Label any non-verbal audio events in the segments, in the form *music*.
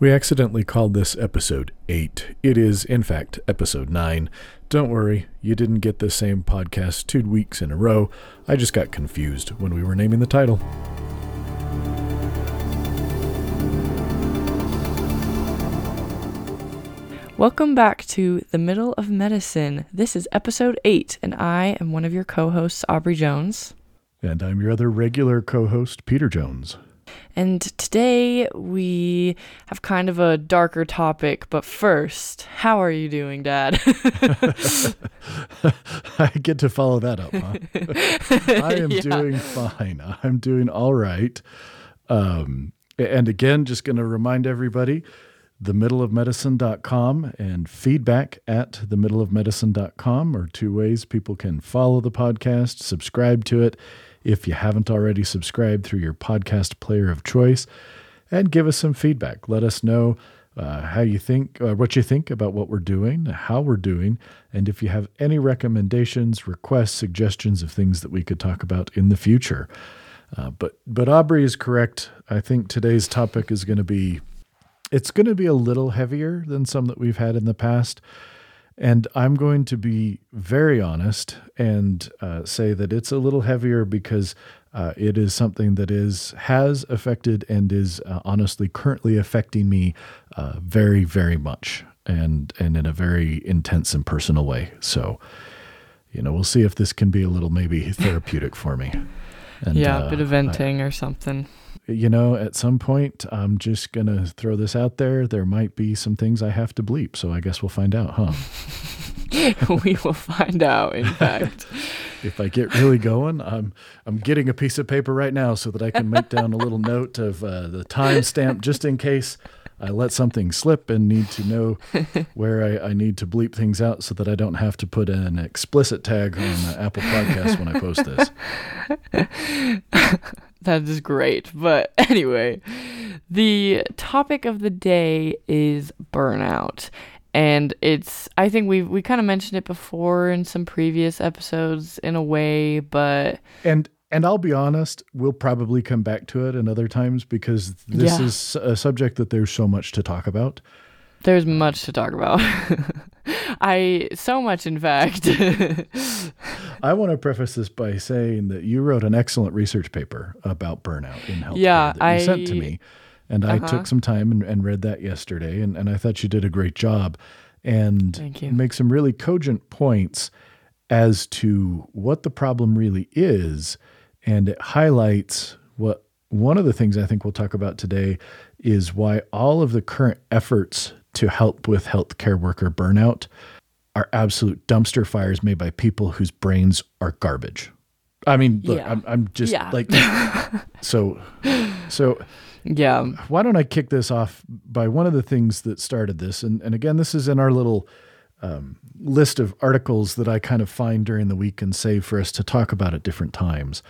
We accidentally called this episode 8. It is, in fact, episode 9. Don't worry, you didn't get the same podcast two weeks in a row. I just got confused when we were naming the title. Welcome back to The Middle of Medicine. This is episode 8, and I am one of your co hosts, Aubrey Jones. And I'm your other regular co host, Peter Jones. And today we have kind of a darker topic, but first, how are you doing, Dad? *laughs* I get to follow that up, huh? I am *laughs* yeah. doing fine. I'm doing all right. Um, and again, just going to remind everybody themiddleofmedicine.com and feedback at themiddleofmedicine.com are two ways people can follow the podcast, subscribe to it if you haven't already subscribed through your podcast player of choice, and give us some feedback. Let us know uh, how you think, uh, what you think about what we're doing, how we're doing, and if you have any recommendations, requests, suggestions of things that we could talk about in the future. Uh, but but Aubrey is correct. I think today's topic is going to be it's going to be a little heavier than some that we've had in the past. And I'm going to be very honest and uh, say that it's a little heavier because uh, it is something that is has affected and is uh, honestly currently affecting me uh, very, very much, and and in a very intense and personal way. So, you know, we'll see if this can be a little maybe therapeutic for me. And, yeah, a bit of uh, venting I, or something you know, at some point, I'm just going to throw this out there. There might be some things I have to bleep. So I guess we'll find out, huh? *laughs* we will find out, in fact. *laughs* if I get really going, I'm I'm getting a piece of paper right now so that I can make down a little note of uh, the timestamp just in case I let something slip and need to know where I, I, need to bleep things out so that I don't have to put an explicit tag on the Apple Podcast when I post this. *laughs* that is great. But *laughs* anyway, the topic of the day is burnout. And it's I think we we kind of mentioned it before in some previous episodes in a way, but And and I'll be honest, we'll probably come back to it in other times because this yeah. is a subject that there's so much to talk about. There's much to talk about. *laughs* I so much, in fact. *laughs* I want to preface this by saying that you wrote an excellent research paper about burnout in healthcare yeah, that you I, sent to me, and uh-huh. I took some time and, and, read that yesterday, and, and I thought you did a great job, and make some really cogent points as to what the problem really is, and it highlights what one of the things I think we'll talk about today is why all of the current efforts to help with healthcare worker burnout are absolute dumpster fires made by people whose brains are garbage. I mean, look, yeah. I'm, I'm just yeah. like, *laughs* so, so, yeah. Why don't I kick this off by one of the things that started this? And, and again, this is in our little um, list of articles that I kind of find during the week and save for us to talk about at different times.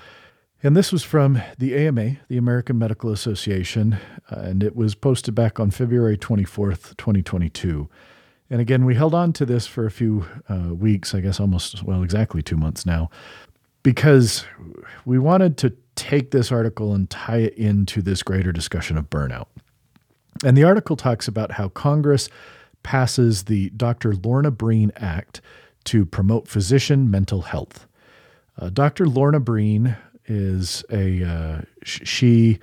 And this was from the AMA, the American Medical Association, uh, and it was posted back on February 24th, 2022. And again, we held on to this for a few uh, weeks, I guess almost, well, exactly two months now, because we wanted to take this article and tie it into this greater discussion of burnout. And the article talks about how Congress passes the Dr. Lorna Breen Act to promote physician mental health. Uh, Dr. Lorna Breen is a uh, sh- she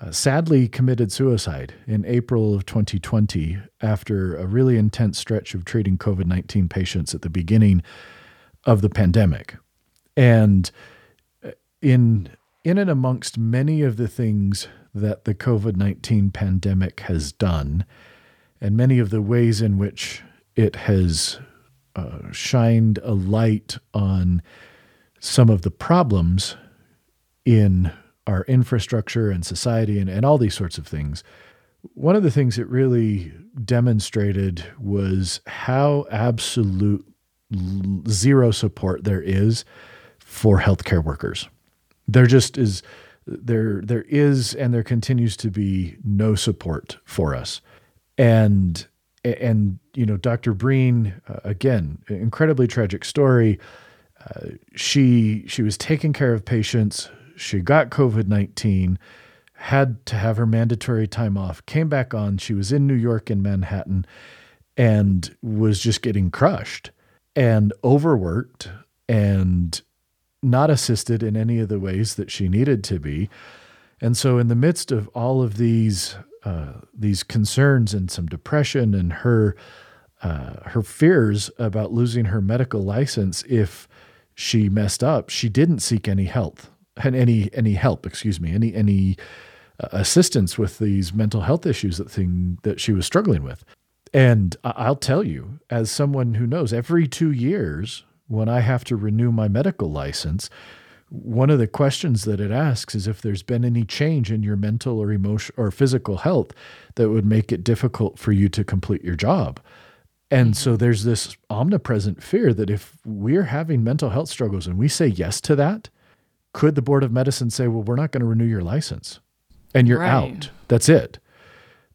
uh, sadly committed suicide in April of 2020 after a really intense stretch of treating COVID 19 patients at the beginning of the pandemic. And uh, in in and amongst many of the things that the COVID 19 pandemic has done, and many of the ways in which it has uh, shined a light on some of the problems in our infrastructure and society and, and all these sorts of things. One of the things it really demonstrated was how absolute zero support there is for healthcare workers. There just is there there is and there continues to be no support for us. And and you know Dr. Breen uh, again incredibly tragic story. Uh, she she was taking care of patients she got COVID 19, had to have her mandatory time off, came back on. She was in New York and Manhattan and was just getting crushed and overworked and not assisted in any of the ways that she needed to be. And so, in the midst of all of these uh, these concerns and some depression and her uh, her fears about losing her medical license if she messed up, she didn't seek any health and any any help. Excuse me, any any uh, assistance with these mental health issues that thing that she was struggling with. And I'll tell you, as someone who knows, every two years when I have to renew my medical license, one of the questions that it asks is if there's been any change in your mental or emotional or physical health that would make it difficult for you to complete your job. And so there's this omnipresent fear that if we're having mental health struggles and we say yes to that, could the board of medicine say, well, we're not going to renew your license and you're right. out? That's it.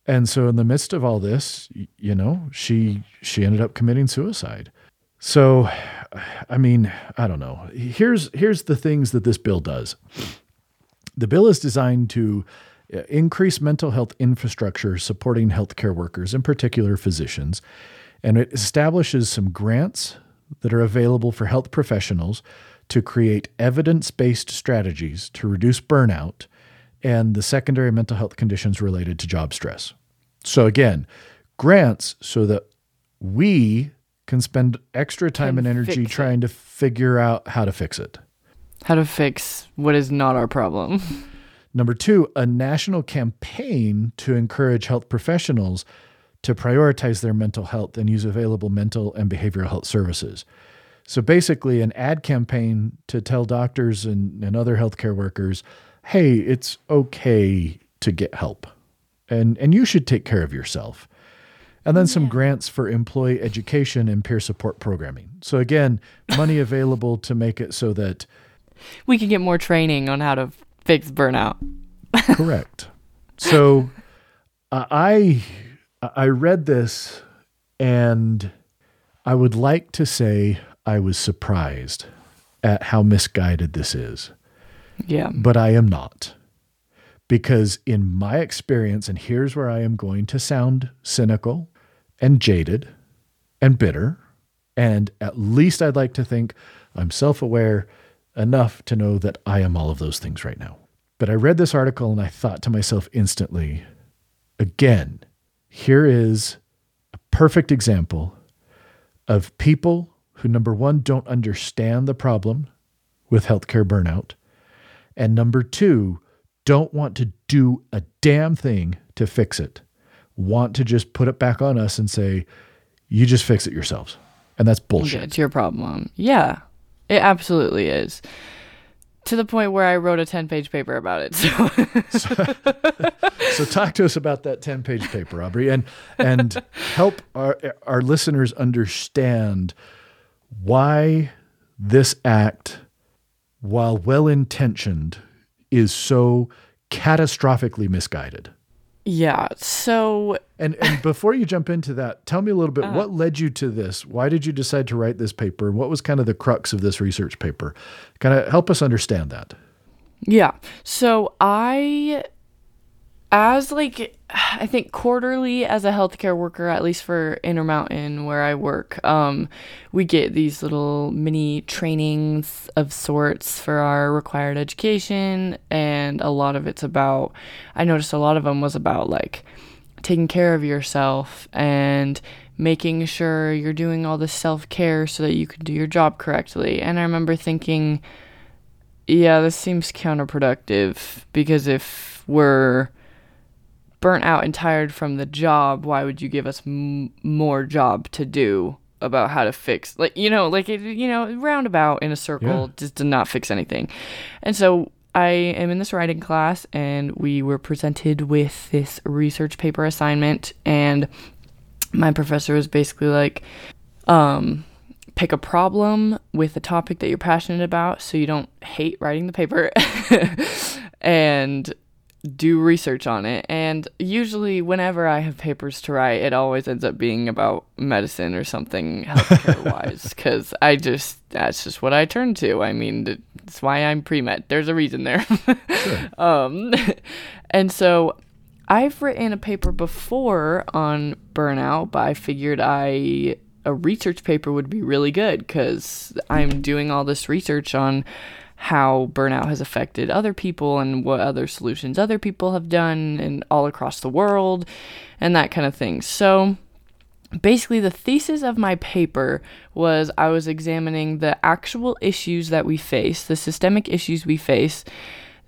And so in the midst of all this, you know, she she ended up committing suicide. So I mean, I don't know. Here's here's the things that this bill does. The bill is designed to uh, increase mental health infrastructure supporting healthcare workers, in particular physicians, and it establishes some grants that are available for health professionals to create evidence-based strategies to reduce burnout and the secondary mental health conditions related to job stress. So, again, grants so that we can spend extra time can and energy trying to figure out how to fix it. How to fix what is not our problem. *laughs* Number two, a national campaign to encourage health professionals to prioritize their mental health and use available mental and behavioral health services. So basically, an ad campaign to tell doctors and, and other healthcare workers hey, it's okay to get help and, and you should take care of yourself. And then yeah. some grants for employee education and peer support programming. So, again, money *laughs* available to make it so that we can get more training on how to fix burnout. correct. So, uh, I I read this and I would like to say I was surprised at how misguided this is. Yeah. But I am not. Because in my experience, and here's where I am going to sound cynical and jaded and bitter, and at least I'd like to think I'm self aware enough to know that I am all of those things right now. But I read this article and I thought to myself instantly, again, here is a perfect example of people who, number one, don't understand the problem with healthcare burnout, and number two, don't want to do a damn thing to fix it. Want to just put it back on us and say, you just fix it yourselves. And that's bullshit. It's your problem. Yeah, it absolutely is. To the point where I wrote a 10 page paper about it. *laughs* So. so, *laughs* so, talk to us about that 10 page paper, Aubrey, and, and help our, our listeners understand why this act while well intentioned, is so catastrophically misguided. Yeah. So and and *laughs* before you jump into that, tell me a little bit uh, what led you to this? Why did you decide to write this paper? What was kind of the crux of this research paper? Kind of help us understand that. Yeah. So I as like *sighs* I think quarterly as a healthcare worker, at least for Intermountain where I work, um, we get these little mini trainings of sorts for our required education, and a lot of it's about. I noticed a lot of them was about like taking care of yourself and making sure you're doing all the self care so that you can do your job correctly. And I remember thinking, yeah, this seems counterproductive because if we're burnt out and tired from the job, why would you give us m- more job to do about how to fix? Like, you know, like, it, you know, roundabout in a circle yeah. just did not fix anything. And so I am in this writing class and we were presented with this research paper assignment and my professor was basically like, um, pick a problem with a topic that you're passionate about so you don't hate writing the paper *laughs* and do research on it. And usually, whenever I have papers to write, it always ends up being about medicine or something healthcare wise, because *laughs* I just, that's just what I turn to. I mean, That's why I'm pre med. There's a reason there. sure. *laughs* um, *laughs* and so I've written a paper before on burnout, but I figured I a research paper would be really good because I'm doing all this research on how burnout has affected other people and what other solutions other people have done and all across the world and that kind of thing. So basically the thesis of my paper was I was examining the actual issues that we face, the systemic issues we face,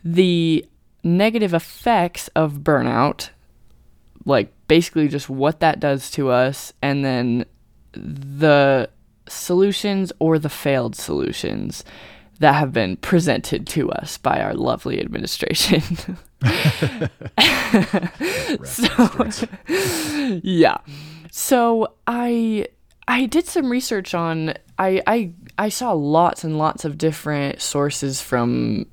the negative effects of burnout, like basically just what that does to us, and then the solutions or the failed solutions that have been presented to us by our lovely administration. *laughs* so, yeah. So I I did some research on I I I saw lots and lots of different sources from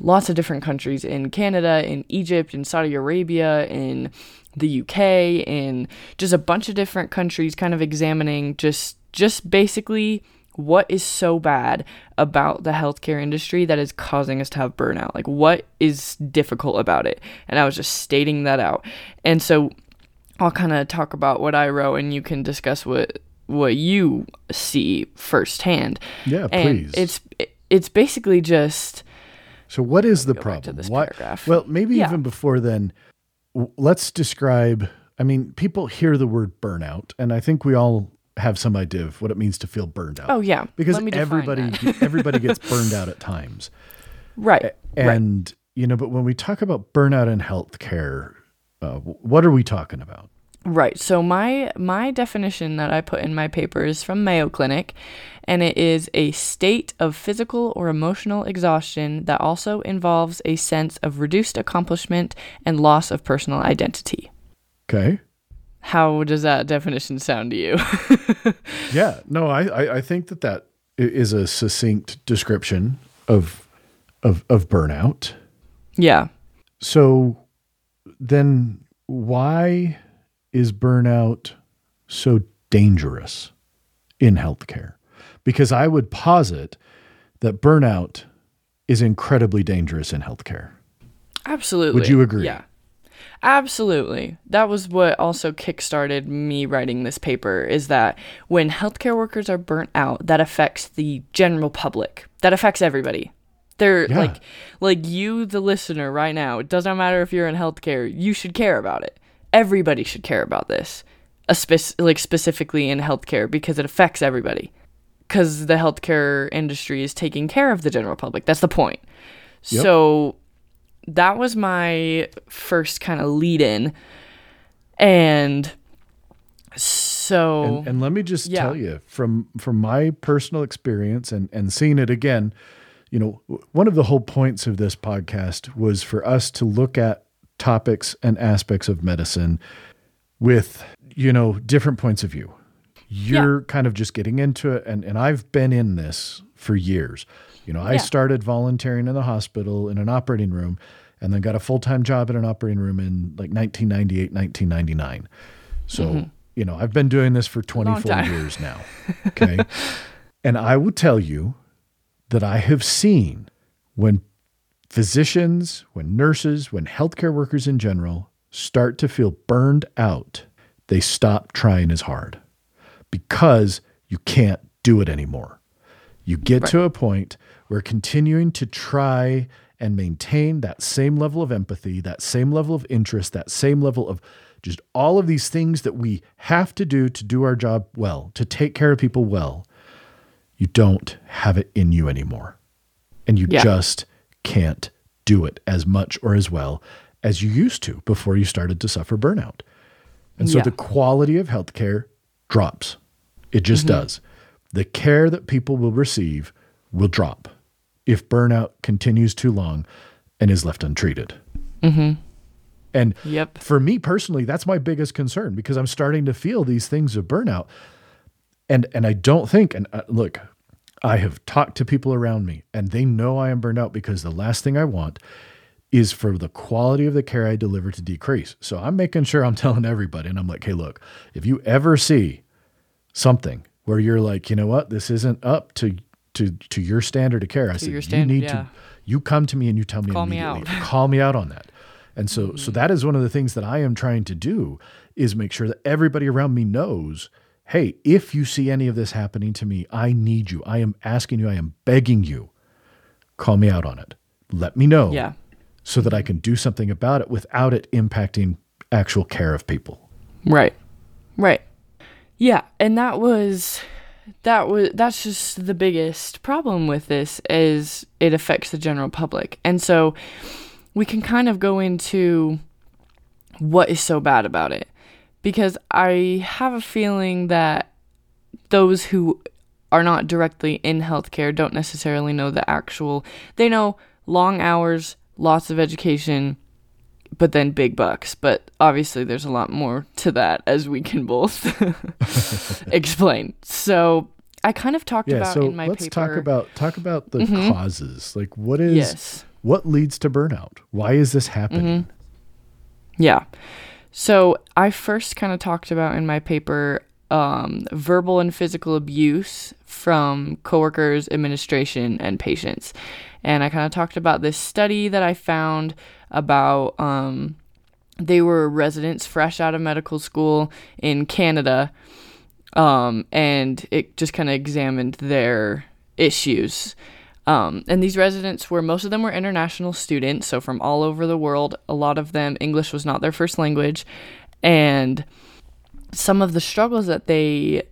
lots of different countries in Canada, in Egypt, in Saudi Arabia, in the UK, in just a bunch of different countries kind of examining just just basically what is so bad about the healthcare industry that is causing us to have burnout? Like, what is difficult about it? And I was just stating that out. And so I'll kind of talk about what I wrote, and you can discuss what what you see firsthand. Yeah, and please. It's it's basically just. So what is the problem? What, well, maybe yeah. even before then, let's describe. I mean, people hear the word burnout, and I think we all have some idea of what it means to feel burned out. Oh yeah, because everybody everybody gets *laughs* burned out at times, right? And right. you know, but when we talk about burnout in healthcare, uh, what are we talking about? Right. So my my definition that I put in my paper is from Mayo Clinic and it is a state of physical or emotional exhaustion that also involves a sense of reduced accomplishment and loss of personal identity. Okay. How does that definition sound to you? *laughs* yeah. No, I, I I think that that is a succinct description of of of burnout. Yeah. So then why is burnout so dangerous in healthcare? Because I would posit that burnout is incredibly dangerous in healthcare. Absolutely. Would you agree? Yeah. Absolutely. That was what also kickstarted me writing this paper is that when healthcare workers are burnt out, that affects the general public. That affects everybody. They're yeah. like like you the listener right now. It doesn't matter if you're in healthcare, you should care about it everybody should care about this, spe- like specifically in healthcare because it affects everybody. Because the healthcare industry is taking care of the general public. That's the point. Yep. So that was my first kind of lead in. And so and, and let me just yeah. tell you from from my personal experience and and seeing it again you know one of the whole points of this podcast was for us to look at topics and aspects of medicine with, you know, different points of view. You're yeah. kind of just getting into it. And, and I've been in this for years. You know, I yeah. started volunteering in the hospital in an operating room and then got a full time job in an operating room in like 1998, 1999. So, mm-hmm. you know, I've been doing this for 24 years now. Okay. *laughs* and I will tell you that I have seen when physicians, when nurses, when healthcare workers in general start to feel burned out, they stop trying as hard because you can't do it anymore. You get right. to a point where continuing to try and maintain that same level of empathy, that same level of interest, that same level of just all of these things that we have to do to do our job well, to take care of people well, you don't have it in you anymore. And you yeah. just can't do it as much or as well as you used to before you started to suffer burnout. And so yeah. the quality of healthcare drops. It just mm-hmm. does. The care that people will receive will drop if burnout continues too long and is left untreated. Mm-hmm. And yep. for me personally, that's my biggest concern because I'm starting to feel these things of burnout. And and I don't think and uh, look, I have talked to people around me and they know I am burned out because the last thing I want is for the quality of the care I deliver to decrease. So I'm making sure I'm *laughs* telling everybody and I'm like, hey, look, if you ever see something where you're like, you know what, this isn't up to to to your standard of care. I said your you need yeah. to you come to me and you tell me Call me immediately. out. Mm-hmm. *laughs* Call me out on that. And so so that is one of the things that I am trying to do is make sure that everybody around me knows, hey, if you see any of this happening to me, I need you. I am asking you, I am begging you. Call me out on it. Let me know Yeah. so that I can do something about it without it impacting actual care of people. Right. Right. Yeah, and that was that was that's just the biggest problem with this is it affects the general public. And so we can kind of go into what is so bad about it because I have a feeling that those who are not directly in healthcare don't necessarily know the actual they know long hours, lots of education, but then big bucks. But obviously, there's a lot more to that, as we can both *laughs* explain. So I kind of talked Yeah, about so in my let's paper. Mm-hmm. talk about talk about the causes. Like what is yes, what leads to burnout? Why is this happening? yeah. So I first kind of talked about in my paper um, verbal and physical abuse from coworkers, administration, and patients. And I kind of talked about this study that I found about um, they were residents fresh out of medical school in Canada, um, and it just kind of examined their issues. Um, and these residents were most of them were international students, so from all over the world. A lot of them English was not their first language, and some of the struggles that they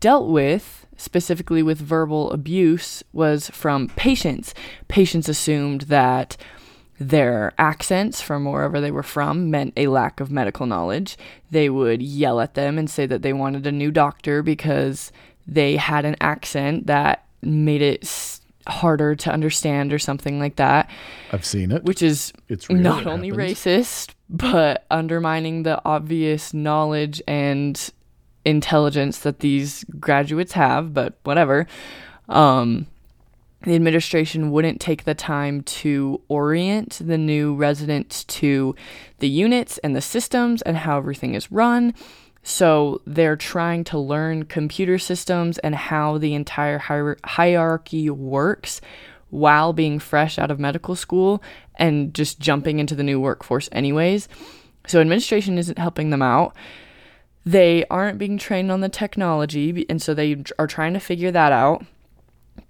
dealt with, specifically with verbal abuse, was from patients. Patients assumed that their accents from wherever they were from meant a lack of medical knowledge. They would yell at them and say that they wanted a new doctor because they had an accent that made it s- harder to understand or something like that, I've seen it. which is It's real. not It only racist, but undermining the obvious knowledge and intelligence that these graduates have, but whatever. Um, the administration wouldn't take the time to orient the new residents to the units and the systems and how everything is run. So they're trying to learn computer systems and how the entire hier- hierarchy works while being fresh out of medical school and just jumping into the new workforce, anyways. So administration isn't helping them out. They aren't being trained on the technology, and so they are trying to figure that out.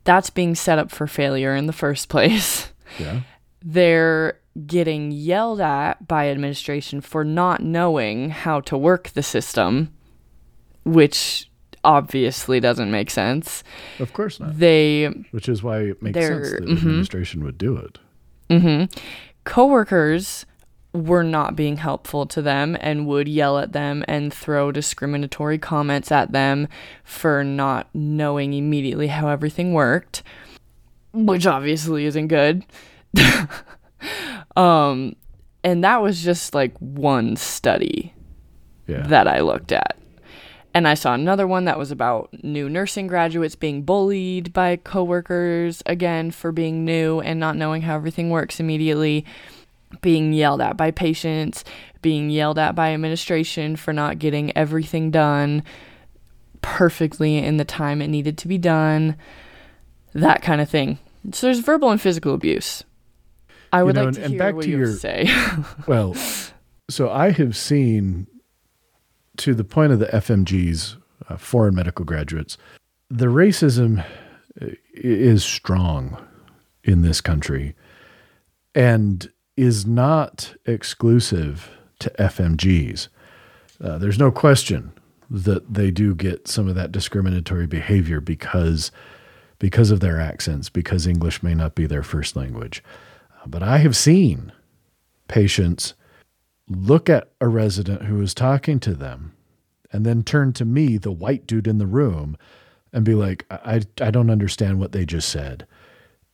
That's being set up for failure in the first place. *laughs* Yeah. They're getting yelled at by administration for not knowing how to work the system, which obviously doesn't make sense. Of course not. They Which is why it makes sense that mhm. administration would do it. hmm Coworkers were not being helpful to them and would yell at them and throw discriminatory comments at them for not knowing immediately how everything worked, which obviously isn't good. *laughs* um, and that was just like one study Yeah. that I looked at. And I saw another one that was about new nursing graduates being bullied by coworkers again for being new and not knowing how everything works immediately, being yelled at by patients, being yelled at by administration for not getting everything done perfectly in the time it needed to be done, that kind of thing. So there's verbal and physical abuse. I would know, like to and hear back what to you your- say. *laughs* Well, so I have seen to the point of the FMGs, uh, foreign medical graduates, the racism uh, is strong in this country and is not exclusive to FMGs. Uh, there's no question that they do get some of that discriminatory behavior because because of their accents, because English may not be their first language. Uh, but I have seen patients look at a resident who is talking to them and then turn to me, the white dude in the room, and be like, I, I don't understand what they just said.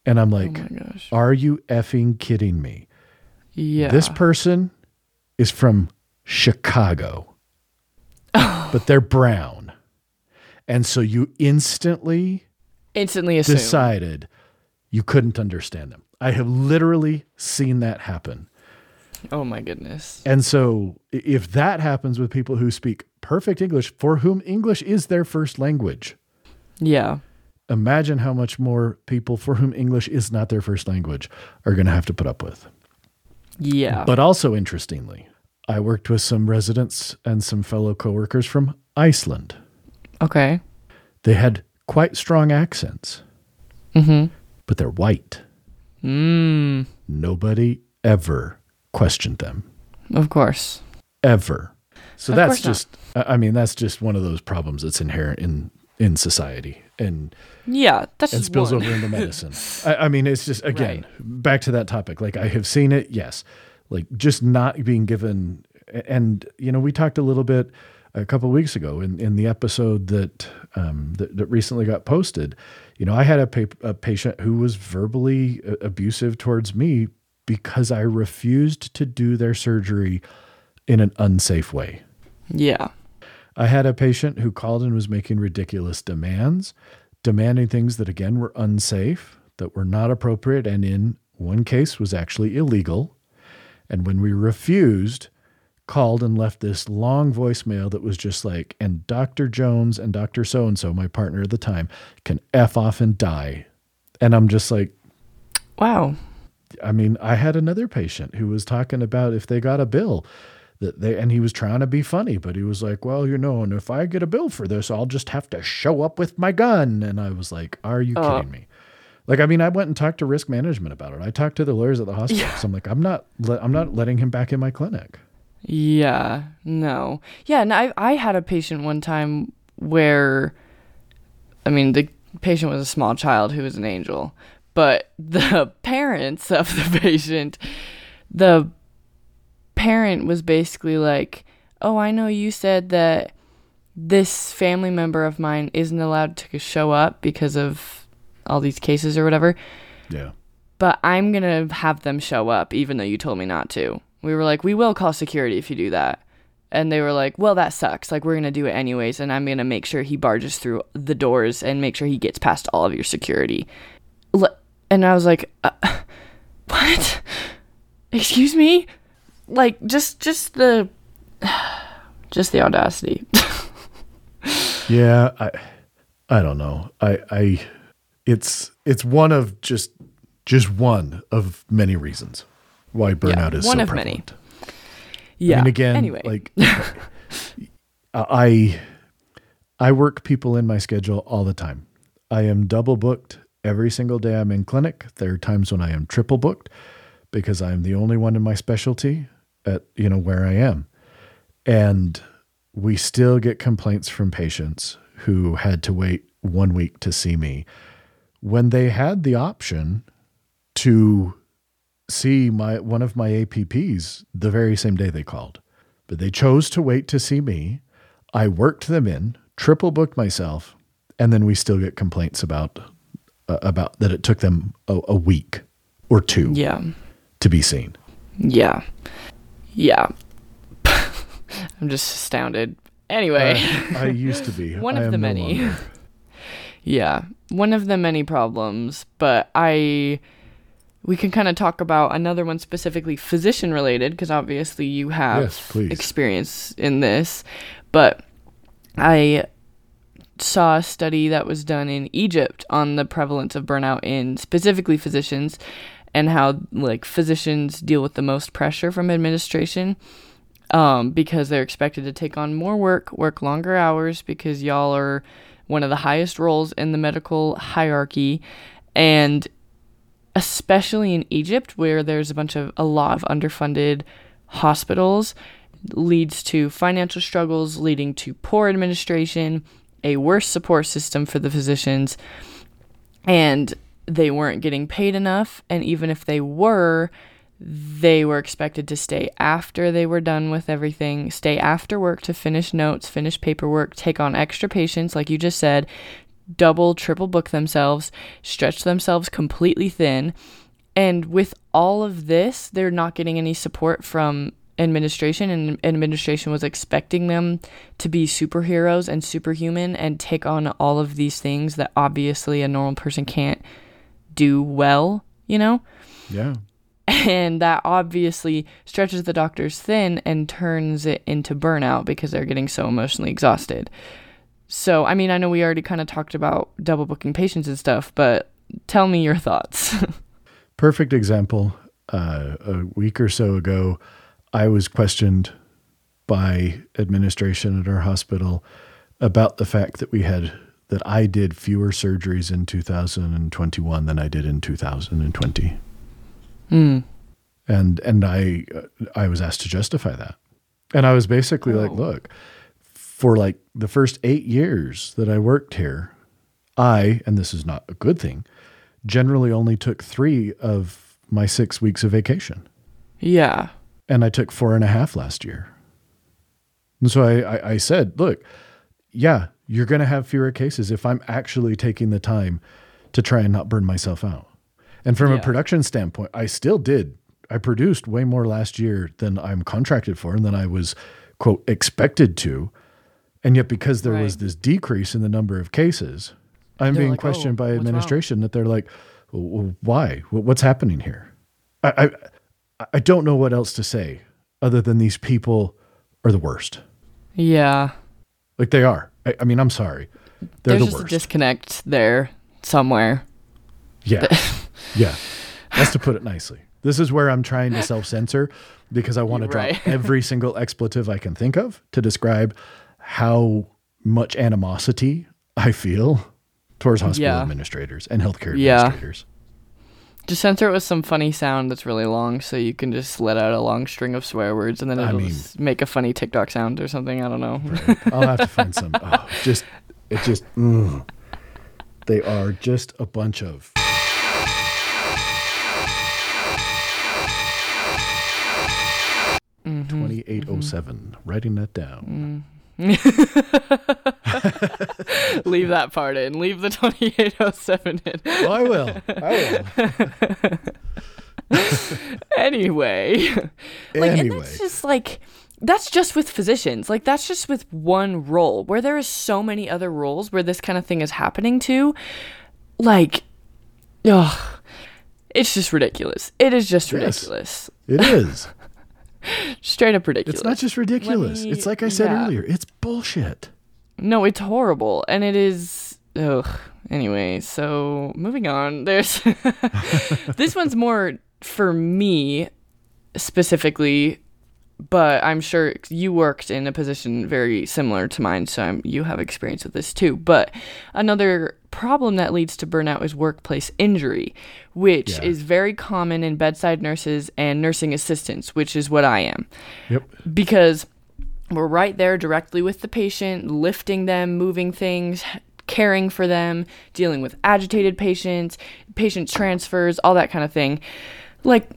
And I'm like, oh my gosh. Are you effing kidding me? Yeah. This person is from Chicago, *laughs* but they're brown. And so you instantly instantly assume. decided you couldn't understand them. I have literally seen that happen. Oh my goodness. And so if that happens with people who speak perfect English, for whom English is their first language, Yeah. imagine how much more people for whom English is not their first language are going to have to put up with. Yeah. But also interestingly, I worked with some residents and some fellow coworkers from Iceland. okay. They had quite strong accents, Mm-hmm. but they're white. Mm. Nobody ever questioned them. Of course. Ever. So Of that's not. just I I mean, that's just one of those problems that's inherent in in society and Yeah, that's and spills one. over into *laughs* medicine. I, I mean, it's just again back to that topic. Like I have seen it, yes. Like just not being given, and you know, we talked a little bit a couple of weeks ago in, in the episode that, um, that that recently got posted. You know, I had a, pa- a patient who was verbally uh, abusive towards me because I refused to do their surgery in an unsafe way. Yeah. I had a patient who called and was making ridiculous demands, demanding things that again were unsafe, that were not appropriate, and in one case was actually illegal. And when we refused, called and left this long voicemail that was just like, and Dr. Jones and Dr. So and so, my partner at the time, can F off and die. And I'm just like, Wow. I mean, I had another patient who was talking about if they got a bill that they and he was trying to be funny, but he was like, "Well, you know, and if I get a bill for this, I'll just have to show up with my gun." And I was like, "Are you Oh. kidding me?" Like, I mean, I went and talked to risk management about it. I talked to the lawyers at the hospital. Yeah. So I'm like, I'm not, le- I'm not letting him back in my clinic. Yeah, no. Yeah, and I I had a patient one time where I mean, the patient was a small child who was an angel, but the *laughs* parents of the patient the parent was basically like, "Oh, I know you said that this family member of mine isn't allowed to show up because of all these cases or whatever." Yeah. but I'm going to have them show up even though you told me not to. We were like, we will call security if you do that. And they were like, well, that sucks. Like, we're going to do it anyways. And I'm going to make sure he barges through the doors and make sure he gets past all of your security. And I was like, uh, *laughs* what? Excuse me? Like, just, just the, *sighs* just the audacity. *laughs* Yeah. I, I don't know. I, I, it's, it's one of just, just one of many reasons why burnout is so much. one so of many. prevalent. yeah. I mean, again, anyway. like *laughs* I, I work people in my schedule all the time. I am double booked every single day I'm in clinic. There are times when I am triple booked because I'm the only one in my specialty at, you know, where I am. And we still get complaints from patients who had to wait one week to see me when they had the option to see my one of my APPs the very same day they called. But they chose to wait to see me. I worked them in, triple booked myself, and then we still get complaints about uh, about that it took them a, a week or two yeah. to be seen. Yeah. Yeah. *laughs* I'm just astounded. Anyway, Uh, I used to be *laughs* One of the no many. longer. *laughs* yeah, one of the many problems, but I we can kind of talk about another one specifically physician related because obviously you have Yes, experience in this, but I saw a study that was done in Egypt on the prevalence of burnout in specifically physicians and how like physicians deal with the most pressure from administration um, because they're expected to take on more work, work longer hours because y'all are one of the highest roles in the medical hierarchy. And especially in Egypt where there's a bunch of a lot of underfunded hospitals leads to financial struggles leading to poor administration, a worse support system for the physicians. And they weren't getting paid enough and even if they were they were expected to stay after they were done with everything, stay after work to finish notes, finish paperwork, take on extra patients, like you just said, double, triple book themselves, stretch themselves completely thin. And with all of this, they're not getting any support from administration, and administration was expecting them to be superheroes and superhuman and take on all of these things that obviously a normal person can't do well, you know? Yeah. and that obviously stretches the doctors thin and turns it into burnout because they're getting so emotionally exhausted. So, I mean, I know we already kind of talked about double booking patients and stuff, but tell me your thoughts. *laughs* Perfect example. Uh, a week or so ago, I was questioned by administration at our hospital about the fact that we had that I did fewer surgeries in 2021 than I did in 2020. Mm. And and I I was asked to justify that. And I was basically oh. like, look, for like the first 8 years that I worked here, I, and this is not a good thing, generally only took 3 of my 6 weeks of vacation. Yeah. And I took four and a half last year. And so I, I, I said, look, yeah, you're going to have fewer cases if I'm actually taking the time to try and not burn myself out. And from yeah. a production standpoint, I still did. I produced way more last year than I'm contracted for and than I was, quote, expected to. And yet, because there right. was this decrease in the number of cases, I'm they're being like, oh, questioned oh, by administration that they're like, well, why? What's happening here? I, I, I don't know what else to say other than these people are the worst. Yeah. Like they are. I, I mean, I'm sorry. They're There's the just worst. a disconnect there somewhere. Yeah. *laughs* yeah. That's to put it nicely. This is where I'm trying to self censor because I want to drop right. *laughs* every single expletive I can think of to describe how much animosity I feel towards hospital yeah. administrators and healthcare administrators. Just censor it with some funny sound that's really long, so you can just let out a long string of swear words, and then it'll mean, make a funny TikTok sound or something. I don't know. I'll have to find some. *laughs* Oh, just it just mm, they are just a bunch of. Mm-hmm. 2807. Mm-hmm. Writing that down. *laughs* *laughs* *laughs* Leave that part in. Leave the 2807 in. Well, I will. I will. *laughs* anyway. Like, anyway. And that's just like that's just with physicians. Like that's just with one role where there is so many other roles where this kind of thing is happening to. Like ugh. It's just ridiculous. It is just ridiculous. Yes, it is. *laughs* Straight up ridiculous. It's not just ridiculous. Me, it's like I said yeah. earlier. It's bullshit. No, it's horrible, and it is. Ugh. Anyway, so moving on. *laughs* There's this one's more for me specifically but I'm sure you worked in a position very similar to mine, so I'm, you have experience with this too. But another problem that leads to burnout is workplace injury, which yeah. is very common in bedside nurses and nursing assistants, which is what I am. Yep. Because we're right there directly with the patient, lifting them, moving things, caring for them, dealing with agitated patients, patient transfers, all that kind of thing. Like,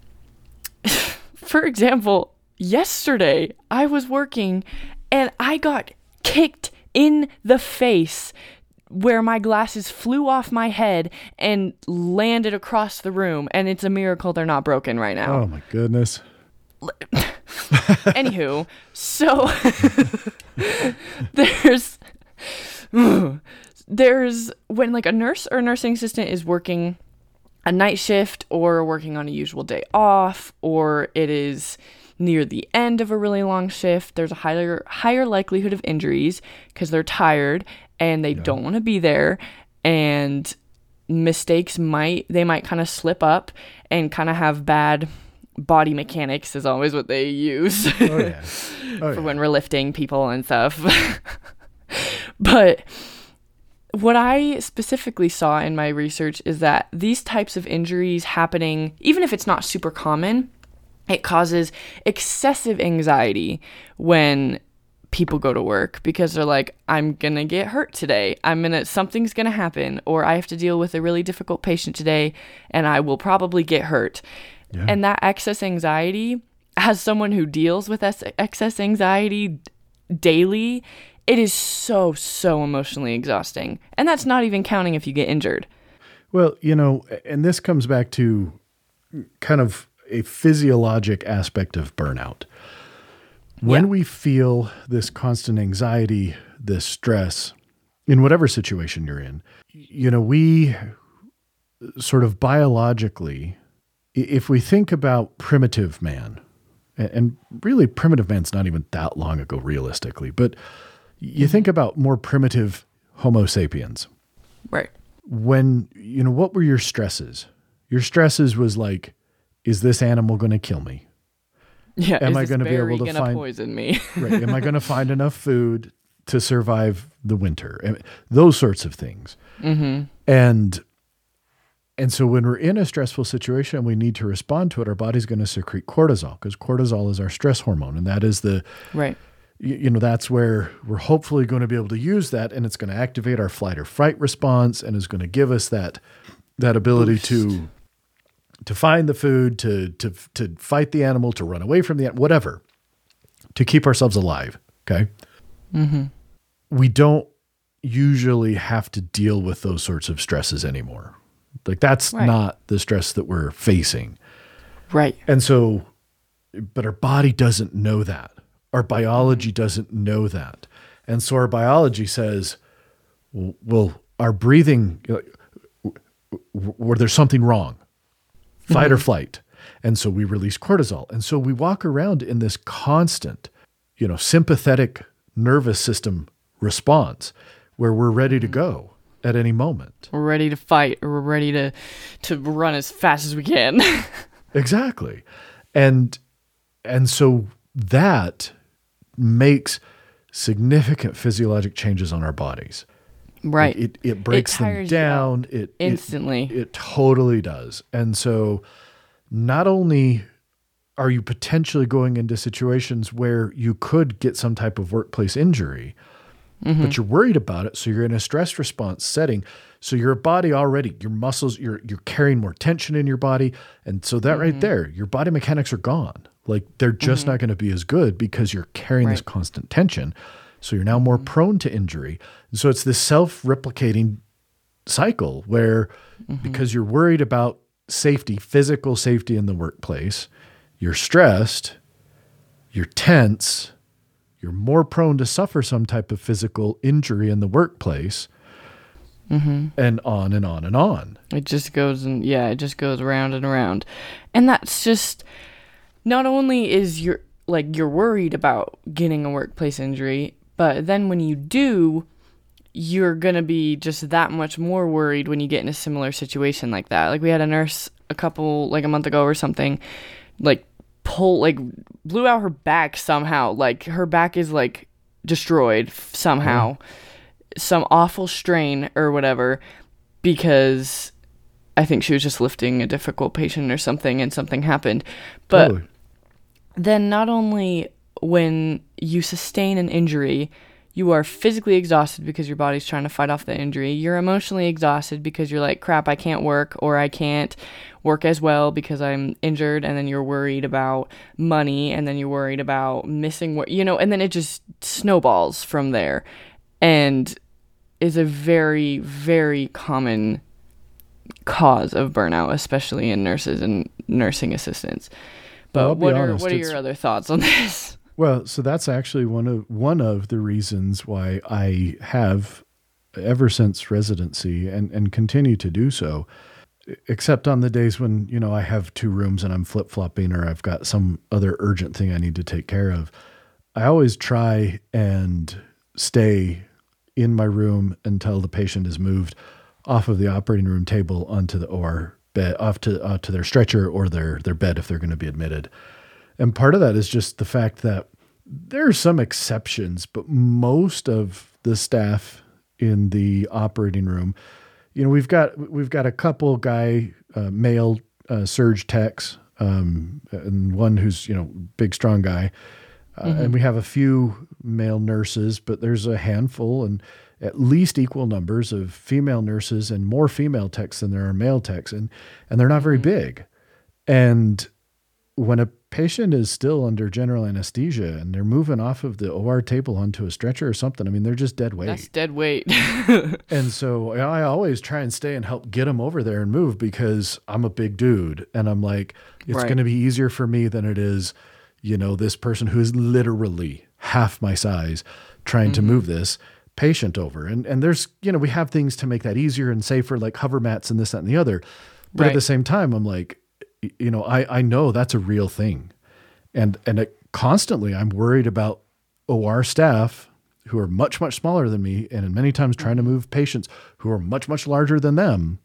*laughs* for example, yesterday I was working and I got kicked in the face where my glasses flew off my head and landed across the room and it's a miracle they're not broken right now. Oh my goodness. *laughs* *laughs* Anywho, so *laughs* there's *sighs* there's when like a nurse or a nursing assistant is working a night shift or working on a usual day off or it is near the end of a really long shift, there's a higher higher likelihood of injuries because they're tired and they yeah. don't want to be there and mistakes might they might kind of slip up and kind of have bad body mechanics is always what they use oh, *laughs* yeah. oh, for yeah. when we're lifting people and stuff. *laughs* but what I specifically saw in my research is that these types of injuries happening, even if it's not super common, it causes excessive anxiety when people go to work because they're like i'm going to get hurt today i'm to something's going to happen or i have to deal with a really difficult patient today and i will probably get hurt yeah. and that excess anxiety as someone who deals with excess anxiety daily it is so so emotionally exhausting and that's not even counting if you get injured well you know and this comes back to kind of a physiologic aspect of burnout. When yeah. we feel this constant anxiety, this stress, in whatever situation you're in, you know, we sort of biologically, if we think about primitive man, and really primitive man's not even that long ago realistically, but You think about more primitive Homo sapiens. Right. When, you know, what were your stresses? Your stresses was like, is this animal going to kill me? Yeah. Am I gonna be able to find- poison me? *laughs* Right. Am I going *laughs* to find enough food to survive the winter? Those sorts of things. mm-hmm. And and so when we're in a stressful situation and we need to respond to it, our body's going to secrete cortisol because cortisol is our stress hormone, and that is the Right. you, you know that's where we're hopefully going to be able to use that, and it's going to activate our flight or fright response, and is going to give us that that ability to to find the food, to to to fight the animal, to run away from the whatever, to keep ourselves alive. Okay. Mm-hmm. we don't usually have to deal with those sorts of stresses anymore. Like that's Right. not the stress that we're facing. Right. And so, but our body doesn't know that. Our biology mm-hmm. doesn't know that. And so our biology says, well, our breathing, where there's something wrong, fight or mm-hmm. flight. And so we release cortisol. And so we walk around in this constant, you know, sympathetic nervous system response where we're ready to mm-hmm. go at any moment. We're ready to fight, or we're ready to to run as fast as we can. *laughs* Exactly. And and so that makes significant physiologic changes on our bodies. right. It it breaks them tires you out down. It, it Instantly. it totally does. And so not only are you potentially going into situations where you could get some type of workplace injury, but you're worried about it. So you're in a stress response setting. So your body already, your muscles, you're you're carrying more tension in your body. And so that right mm-hmm. there, your body mechanics are gone. Like they're just mm-hmm. not going to be as good because you're carrying this constant tension. So you're now more mm-hmm. prone to injury. And so it's this self-replicating cycle where because you're worried about safety, physical safety in the workplace, you're stressed, you're tense, you're more prone to suffer some type of physical injury in the workplace, mm-hmm. and on and on and on. It just goes and yeah, it just goes around and around. And that's just not only is you're like you're worried about getting a workplace injury, but then when you do, you're going to be just that much more worried when you get in a similar situation like that. Like we had a nurse a couple like a month ago or something like pull like blew out her back somehow. Like her back is like destroyed somehow. Mm-hmm. Some awful strain or whatever because I think she was just lifting a difficult patient or something and something happened. But Totally. then not only when you sustain an injury, you are physically exhausted because your body's trying to fight off the injury. You're emotionally exhausted because you're like, crap, I can't work or I can't work as well because I'm injured. And then you're worried about money and then you're worried about missing what, you know, and then it just snowballs from there and is a very, very common cause of burnout, especially in nurses and nursing assistants. But Well, what are honest, what are your other thoughts on this? Well, so that's actually one of one of the reasons why I have ever since residency and and continue to do so except on the days when, you know, I have two rooms and I'm flip-flopping or I've got some other urgent thing I need to take care of. I always try and stay in my room until the patient is moved off of the operating room table onto the OR bed, off to uh, to their stretcher or their their bed if they're going to be admitted. And part of that is just the fact that there are some exceptions, but most of the staff in the operating room, you know, we've got we've got a couple guy uh, male uh, surge techs, um, and one who's you know big strong guy, uh, and we have a few male nurses, but there's a handful and at least equal numbers of female nurses and more female techs than there are male techs, and and they're not very big, and when a patient is still under general anesthesia and they're moving off of the OR table onto a stretcher or something, I mean, they're just dead weight. That's dead weight. *laughs* And so I always try and stay and help get them over there and move because I'm a big dude. And I'm like, it's Right. going to be easier for me than it is, you know, this person who is literally half my size trying to mm-hmm. move this patient over. And, and there's, you know, we have things to make that easier and safer, like hover mats and this, that, and the other. But at the same time, I'm like, you know, I, I know that's a real thing. And, and it, constantly I'm worried about OR staff who are much, much smaller than me, and many times trying to move patients who are much, much larger than them,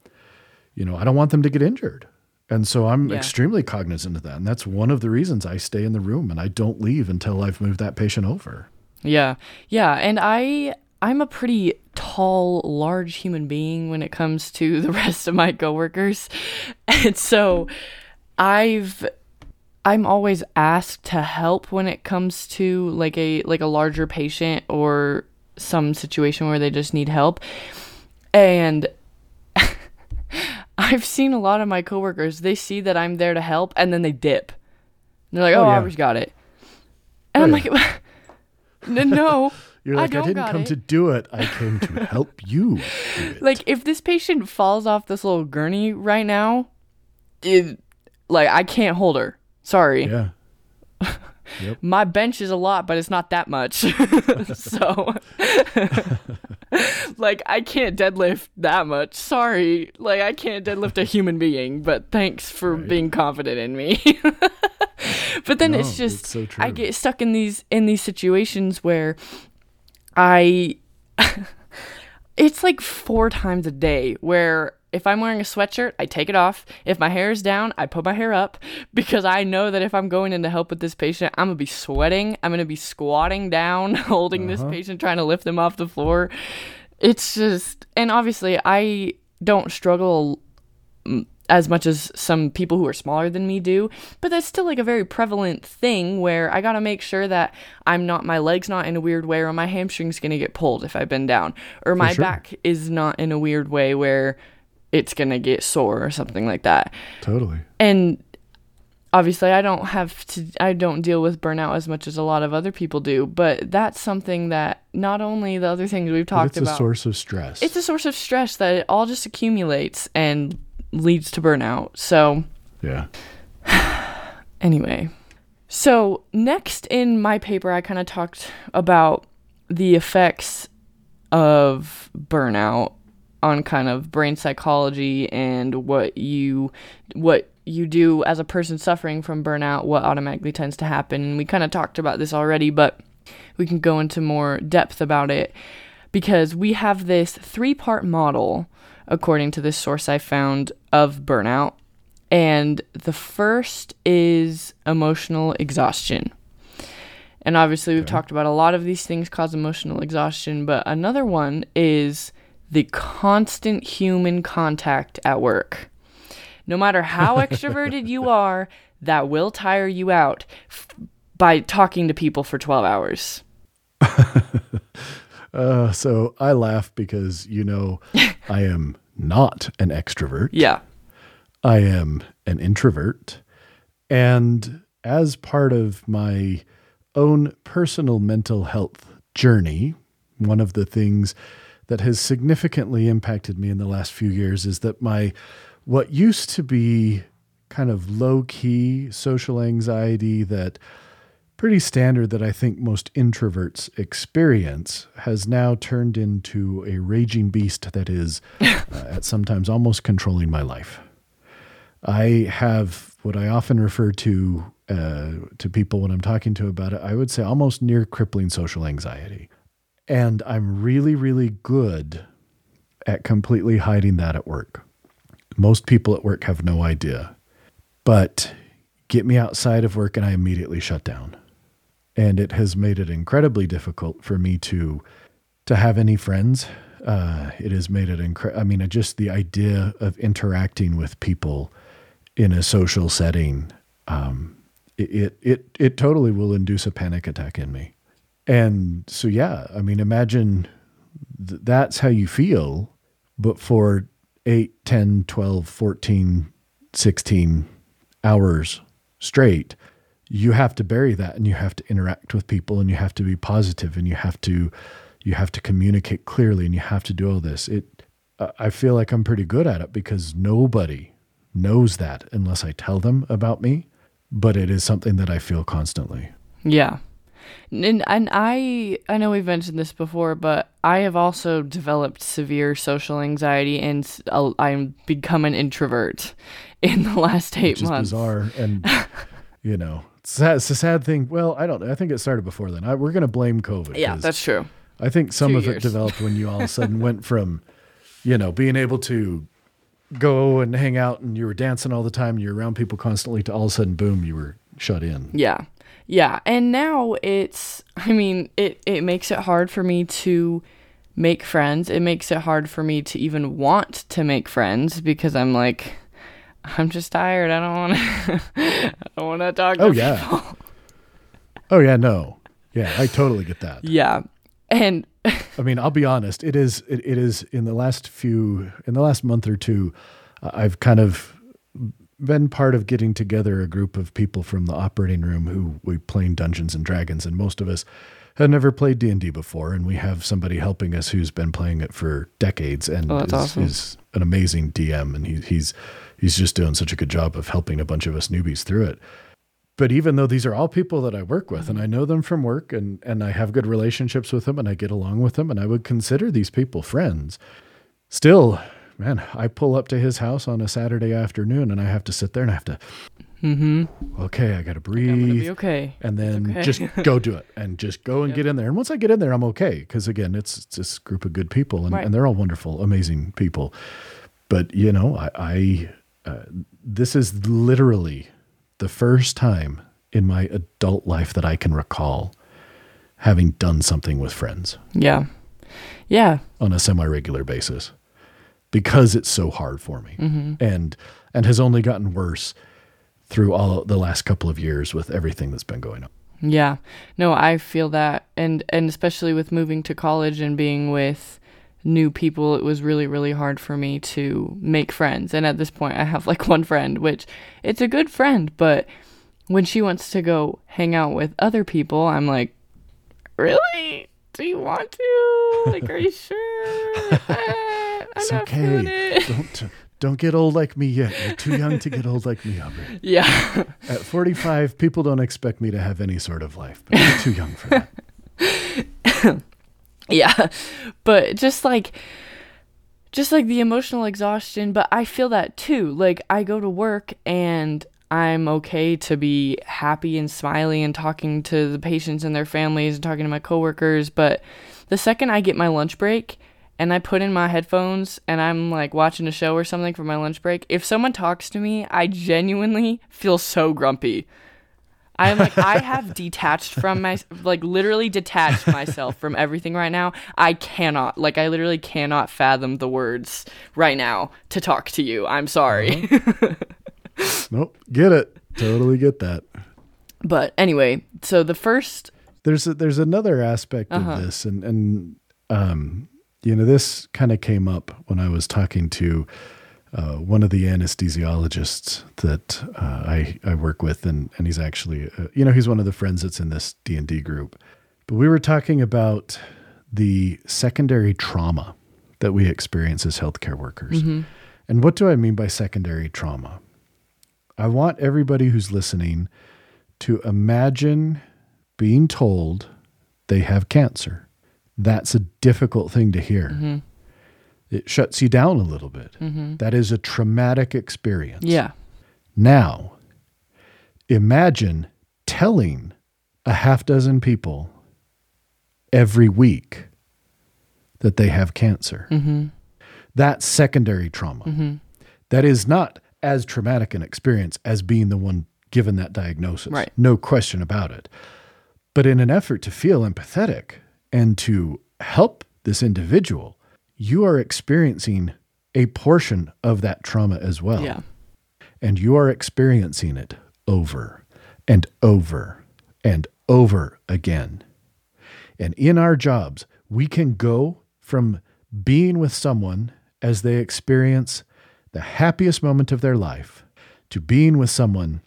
you know, I don't want them to get injured. And so I'm Yeah. extremely cognizant of that. And that's one of the reasons I stay in the room and I don't leave until I've moved that patient over. Yeah. Yeah, and I I'm a pretty tall, large human being when it comes to *laughs* the rest of my coworkers. And so I've I'm always asked to help when it comes to like a like a larger patient or some situation where they just need help. And *laughs* I've seen a lot of my coworkers, they see that I'm there to help and then they dip. And they're like, Oh, "Oh, yeah. Aubrey's got it." And Oh, I'm yeah. like, *laughs* "No." *laughs* You're I like, I, don't didn't come it. to do it. I came to help you like if this patient falls off this little gurney right now it, like i can't hold her. Sorry. Yeah. *laughs* Yep. my bench is a lot but it's not that much. *laughs* So *laughs* like i can't deadlift that much. Sorry. Like i can't deadlift a human being but thanks for Right. being confident in me. But then No, it's just it's so i get stuck in these in these situations where i it's like four times a day where if I'm wearing a sweatshirt, I take it off. If my hair is down, I put my hair up *laughs* because I know that if I'm going in to help with this patient, I'm gonna be sweating. I'm gonna be squatting down, *laughs* holding this Uh-huh. patient, trying to lift them off the floor. It's just, and obviously, I don't struggle as much as some people who are smaller than me do, but that's still like a very prevalent thing where I gotta make sure that I'm not, my leg's not in a weird way, or my hamstring's gonna get pulled if I bend down, or my sure. back is not in a weird way where it's gonna get sore or something like that. Totally. And obviously, I don't have to, I don't deal with burnout as much as a lot of other people do, but that's something that not only the other things we've talked it's a about source of stress. it's a source of stress that it all just accumulates and leads to burnout. So, yeah. *sighs* anyway. So, next in my paper, I kind of talked about the effects of burnout on kind of brain psychology and what you what you do as a person suffering from burnout what automatically tends to happen. We kind of talked about this already but we can go into more depth about it because we have this three part model according to this source i found of burnout. And the first is emotional exhaustion. And obviously, we've talked about a lot of these things cause emotional exhaustion, but another one is the constant human contact at work. No matter how *laughs* extroverted you are, that will tire you out f- by talking to people for 12 hours. *laughs* Uh, so I laugh because, you know, *laughs* I am not an extrovert. Yeah. I am an introvert. And as part of my own personal mental health journey, one of the things that has significantly impacted me in the last few years is that my what used to be kind of low key social anxiety that pretty standard that I think most introverts experience has now turned into a raging beast that is *laughs* uh, at sometimes almost controlling my life. I have what I often refer to uh, to people when I'm talking to about it. I would say almost near crippling social anxiety, and I'm really, really good at completely hiding that at work. Most people at work have no idea, but get me outside of work and I immediately shut down, and it has made it incredibly difficult for me to to have any friends. Uh, it has made it incredible. I mean, just the idea of interacting with people in a social setting, um, it, it it it totally will induce a panic attack in me. And so, yeah, I mean, imagine th- that's how you feel, but for 8, 10, 12, 14, 16 hours straight, you have to bury that and you have to interact with people and you have to be positive and you have to you have to communicate clearly and you have to do all this. It I- I feel like I'm pretty good at it because nobody knows that unless I tell them about me, but it is something that I feel constantly. Yeah. And, and I I know we've mentioned this before, but I have also developed severe social anxiety, and I'm become an introvert *laughs* in the last eight which months. bizarre and *laughs* you know it's, it's a sad thing well i don't i think it started before then I, we're going to blame covid Yeah, that's true. I think some Two of it developed when you all of a sudden *laughs* went from, you know, being able to go and hang out and you were dancing all the time, and you're around people constantly, to all of a sudden, boom, you were shut in. Yeah. Yeah. And now it's *laughs* I mean, it, it makes it hard for me to make friends. It makes it hard for me to even want to make friends because I'm like I'm just tired. I don't want to *laughs* I don't want to talk Oh, yeah. people. *laughs* Oh yeah, no, yeah, I totally get that. Yeah. And I mean, I'll be honest. It is. It, it is in the last few, in the last month or two, I've kind of been part of getting together a group of people from the operating room who we playing Dungeons and Dragons, and most of us had never played D and D before, and we have somebody helping us who's been playing it for decades and Oh, is, awesome. is an amazing DM, and he, he's he's just doing such a good job of helping a bunch of us newbies through it but even though these are all people that I work with and I know them from work and, and I have good relationships with them and I get along with them and I would consider these people friends, still, man, I pull up to his house on a Saturday afternoon and I have to sit there and I have to, okay, I got to I'm gonna breathe be okay. and then okay. just go do it and *laughs* just go and get in there. And once I get in there, I'm okay. Cause again, it's, it's this group of good people and, Right. and they're all wonderful, amazing people. But you know, I, I uh, this is literally the first time in my adult life that I can recall having done something with friends Yeah. Yeah. on a semi-regular basis because it's so hard for me Mm-hmm. and and has only gotten worse through all the last couple of years with everything that's been going on. Yeah. No, I feel that and and especially with moving to college and being with new people, it was really really hard for me to make friends. And at this point I have like *laughs* one friend, which it's a good friend, but when she wants to go hang out with other people, I'm like, "Really? Do you want to? Like are you *laughs* sure?" I'm It's okay. *laughs* don't don't get old like me yet. You're too young to get old like me, Aubrey. Yeah. At 45, people don't expect me to have any sort of life, but you're too young for that. *laughs* Yeah. But just like just like the emotional exhaustion, but I feel that too. Like I go to work and I'm okay to be happy and smiley and talking to the patients and their families and talking to my coworkers, but the second I get my lunch break and I put in my headphones and I'm like watching a show or something for my lunch break, if someone talks to me, I genuinely feel so grumpy. I'm like I *laughs* have detached from my like literally detached myself from everything right now. I cannot like I literally cannot fathom the words right now to talk to you. I'm sorry. Nope, *laughs* get it. Totally get that. but anyway, so the first There's a, there's another aspect Uh-huh. of this, and and um, you know, this kind of came up when I was talking to uh, one of the anesthesiologists that uh, I I work with, and and he's actually uh, you know he's one of the friends that's in this D and D group. But we were talking about the secondary trauma that we experience as healthcare workers. And what do I mean by secondary trauma? I want everybody who's listening to imagine being told they have cancer. That's a difficult thing to hear. Mm-hmm. It shuts you down a little bit. Mm-hmm. That is a traumatic experience. yeah. Now, imagine telling a half dozen people every week that they have cancer. Mm-hmm. That's secondary trauma. That is not as traumatic an experience as being the one given that diagnosis. Right. No question about it. But in an effort to feel empathetic and to help this individual, you are experiencing a portion of that trauma as well Yeah. and you are experiencing it over and over and over again. And in our jobs, we can go from being with someone as they experience the happiest moment of their life to being with someone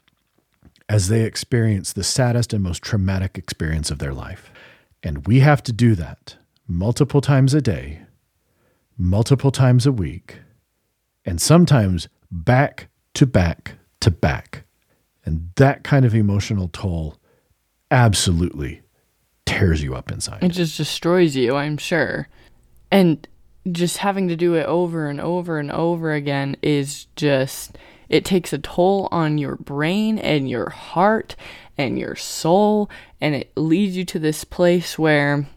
as they experience the saddest and most traumatic experience of their life. And we have to do that multiple times a day, multiple times a week, and sometimes back to back to back. And that kind of emotional toll absolutely tears you up inside. It just destroys you, I'm sure. And just having to do it over and over and over again is just it takes a toll on your brain and your heart and your soul and it leads you to this place where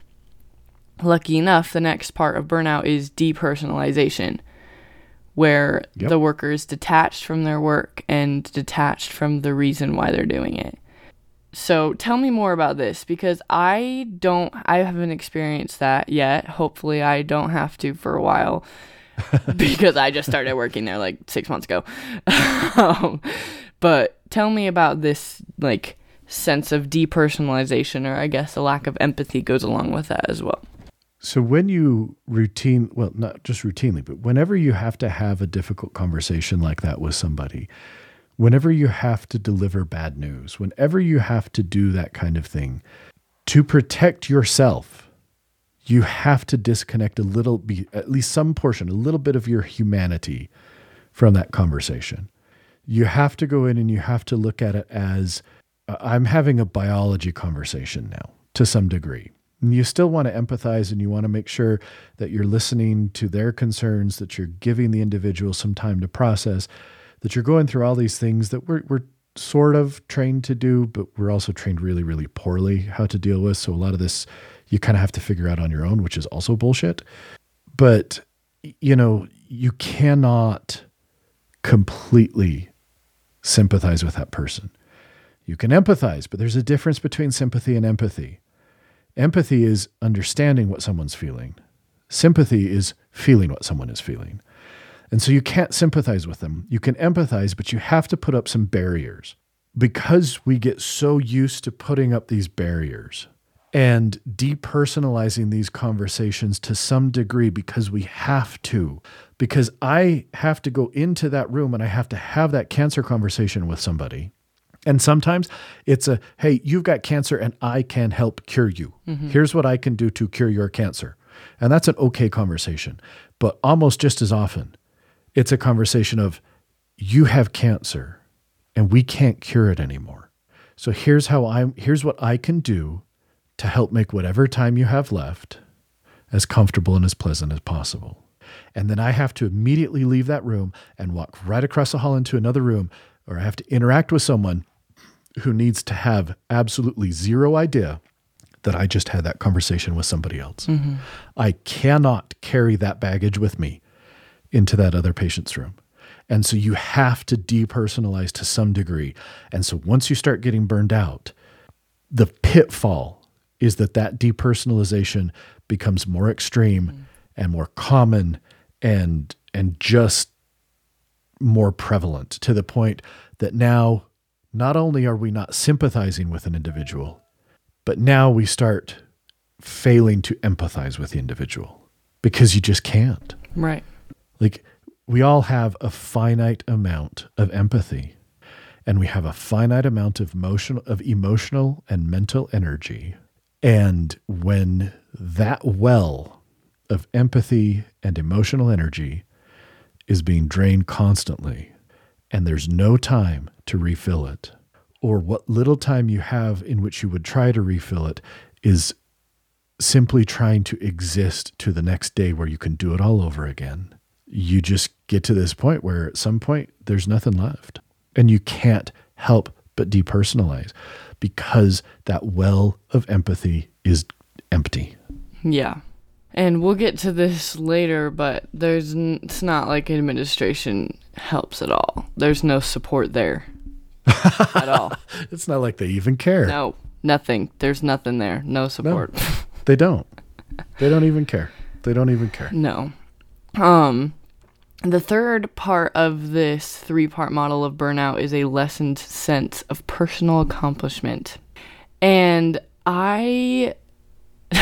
lucky enough, the next part of burnout is depersonalization, where Yep. the worker is detached from their work and detached from the reason why they're doing it. So tell me more about this because I don't, I haven't experienced that yet. Hopefully, I don't have to for a while *laughs* because I just started working there like six months ago. *laughs* um, but tell me about this, like, sense of depersonalization, or I guess a lack of empathy goes along with that as well. So when you routine, well, not just routinely, but whenever you have to have a difficult conversation like that with somebody, whenever you have to deliver bad news, whenever you have to do that kind of thing, to protect yourself, you have to disconnect a little, be at least some portion, a little bit of your humanity from that conversation. You have to go in and you have to look at it as uh, I'm having a biology conversation now to some degree. And you still want to empathize and you want to make sure that you're listening to their concerns, that you're giving the individual some time to process, that you're going through all these things that we're, we're sort of trained to do, but we're also trained really, really poorly how to deal with. So a lot of this you kind of have to figure out on your own, which is also bullshit. But, you know, you cannot completely sympathize with that person. You can empathize, but there's a difference between sympathy and empathy. Empathy is understanding what someone's feeling. Sympathy is feeling what someone is feeling. And so you can't sympathize with them. You can empathize, but you have to put up some barriers. Because we get so used to putting up these barriers and depersonalizing these conversations to some degree because we have to, because I have to go into that room and I have to have that cancer conversation with somebody. And sometimes it's a, hey, you've got cancer and I can help cure you. Mm-hmm. Here's what I can do to cure your cancer. And that's an okay conversation. But almost just as often, it's a conversation of, you have cancer and we can't cure it anymore. So here's how I'm, here's what I can do to help make whatever time you have left as comfortable and as pleasant as possible. And then I have to immediately leave that room and walk right across the hall into another room, or I have to interact with someone who needs to have absolutely zero idea that I just had that conversation with somebody else. Mm-hmm. I cannot carry that baggage with me into that other patient's room. And so you have to depersonalize to some degree. And so once you start getting burned out, the pitfall is that that depersonalization becomes more extreme mm. and more common and and just more prevalent to the point that now not only are we not sympathizing with an individual but now we start failing to empathize with the individual because you just can't Right. like we all have a finite amount of empathy and we have a finite amount of emotional of emotional and mental energy and when that well of empathy and emotional energy is being drained constantly and there's no time to refill it or what little time you have in which you would try to refill it is simply trying to exist to the next day where you can do it all over again you just get to this point where at some point there's nothing left. And you can't help but depersonalize because that well of empathy is empty Yeah. And we'll get to this later, but there's n- it's not like administration helps at all. There's no support there *laughs* at all. it's not like they even care No, nothing. There's nothing there. No support. they don't *laughs* they don't even care they don't even care No. Um the third part of this three-part model of burnout is a lessened sense of personal accomplishment. And I *laughs*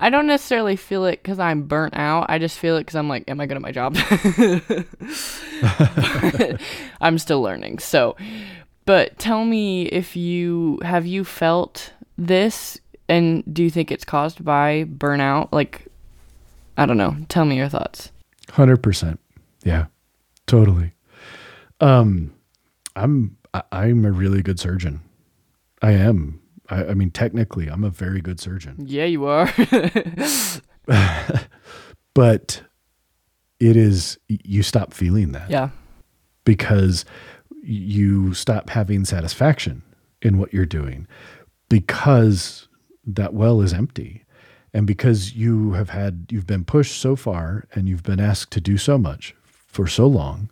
I don't necessarily feel it cuz I'm burnt out. I just feel it cuz I'm like am I good at my job? *laughs* I'm still learning. So, but tell me if you have you felt this and do you think it's caused by burnout? Like I don't know. Tell me your thoughts. Hundred percent. Yeah, totally. Um, I'm I, I'm a really good surgeon. I am. I, I mean, technically, I'm a very good surgeon. Yeah, you are. *laughs* But it is you stop feeling that yeah. because you stop having satisfaction in what you're doing because that well is empty. And because you have had, you've been pushed so far and you've been asked to do so much for so long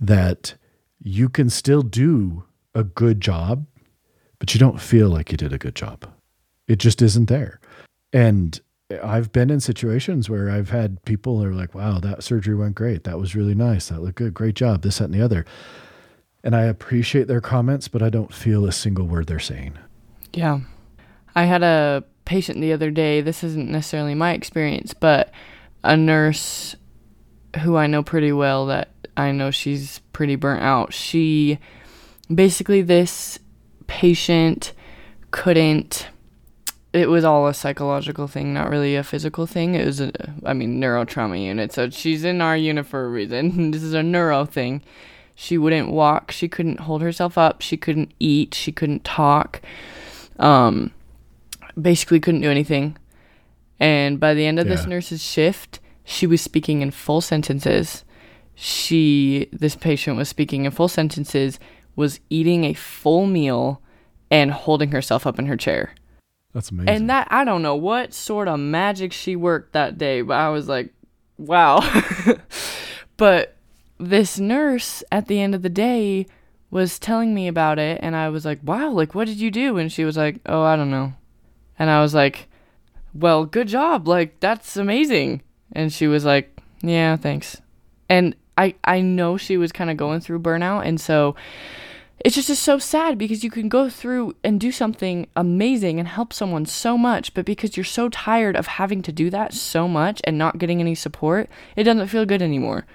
that you can still do a good job, but you don't feel like you did a good job. It just isn't there. And I've been in situations where I've had people who are like, wow, that surgery went great. That was really nice. That looked good. Great job. This, that, and the other. And I appreciate their comments, but I don't feel a single word they're saying. Yeah. I had a patient the other day. This isn't necessarily my experience, but a nurse who I know pretty well that I know she's pretty burnt out. She basically, this patient couldn't it was all a psychological thing, not really a physical thing. It was a, I mean, neurotrauma unit. So she's in our unit for a reason. *laughs* this is a neuro thing. She wouldn't walk. She couldn't hold herself up. She couldn't eat. She couldn't talk. Um, basically couldn't do anything. And by the end of yeah. this nurse's shift, she was speaking in full sentences. She, this patient was speaking in full sentences, was eating a full meal and holding herself up in her chair. That's amazing. And that I don't know what sort of magic she worked that day, but I was like, wow. *laughs* but this nurse at the end of the day was telling me about it and I was like, "Wow, like what did you do?" And she was like, "Oh, I don't know." And I was like, "Well, good job. Like that's amazing." And she was like, "Yeah, thanks." And I I know she was kind of going through burnout and so it's just, just so sad because you can go through and do something amazing and help someone so much, but because you're so tired of having to do that so much and not getting any support, it doesn't feel good anymore.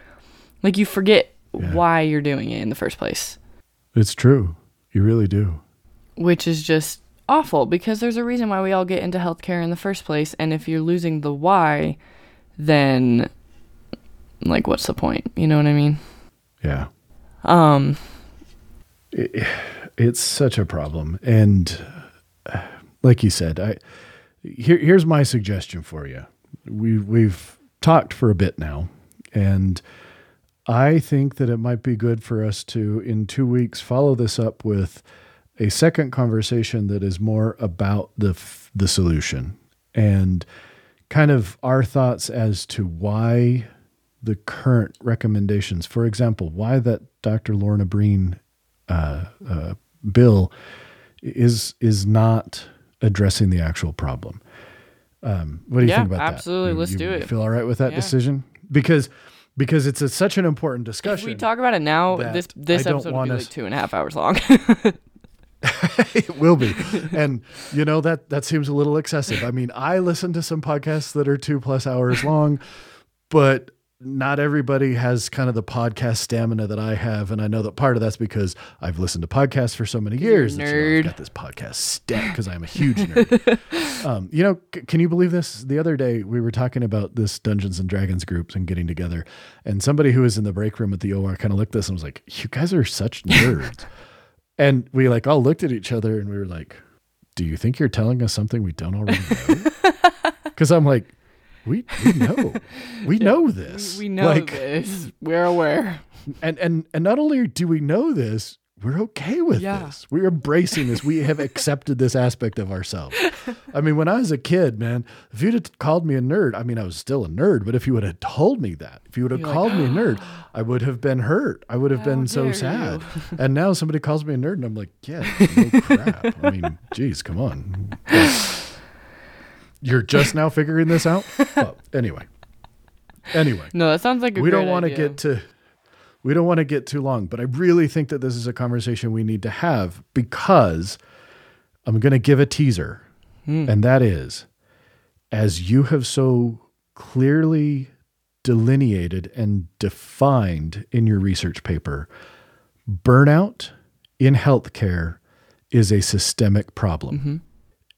Like you forget yeah. why you're doing it in the first place. It's true. You really do. Which is just awful because there's a reason why we all get into healthcare in the first place. And if you're losing the why, then like what's the point? You know what I mean? Yeah. Um it, it's such a problem. And like you said, I here, here's my suggestion for you. We we've talked for a bit now, and I think that it might be good for us to in two weeks follow this up with a second conversation that is more about the the solution and kind of our thoughts as to why the current recommendations, for example, why that Dr. Lorna Breen uh, uh, bill is is not addressing the actual problem. Um, what do you yeah, think about absolutely. that? Absolutely, let's you do it. Feel all right with that yeah. decision? Because because it's a, such an important discussion. If we talk about it now, this this episode will be like two and a half hours long. *laughs* *laughs* it will be, and you know that that seems a little excessive. I mean, I listen to some podcasts that are two plus hours long, but not everybody has kind of the podcast stamina that I have, and I know that part of that's because I've listened to podcasts for so many years. Nerd, I've got this podcast stamp because I'm a huge nerd. *laughs* um, you know, c- can you believe this? The other day we were talking about this Dungeons and Dragons groups and getting together, and somebody who was in the break room at the OR kind of looked at us and was like, "You guys are such *laughs* nerds," and we like all looked at each other and we were like, "Do you think you're telling us something we don't already know?" *laughs* Because I'm like we we know we yeah, know this. We, we know like, this. We're aware. And and and not only do we know this, we're okay with yeah. this. We're embracing this. We have accepted this aspect of ourselves. *laughs* I mean, when I was a kid, man, if you'd have called me a nerd, I mean, I was still a nerd, but if you would have told me that, if you would have You're called like, me a ah. nerd, I would have been hurt. I would have been so sad. *laughs* and now somebody calls me a nerd, and I'm like, yeah, no crap. I mean, *laughs* geez, come on. You're just now figuring this out? well, anyway. Anyway. No, that sounds like a great We don't want to get to we don't want to get too long, but I really think that this is a conversation we need to have because I'm going to give a teaser. Mm. And that is as you have so clearly delineated and defined in your research paper, burnout in healthcare is a systemic problem. Mm-hmm.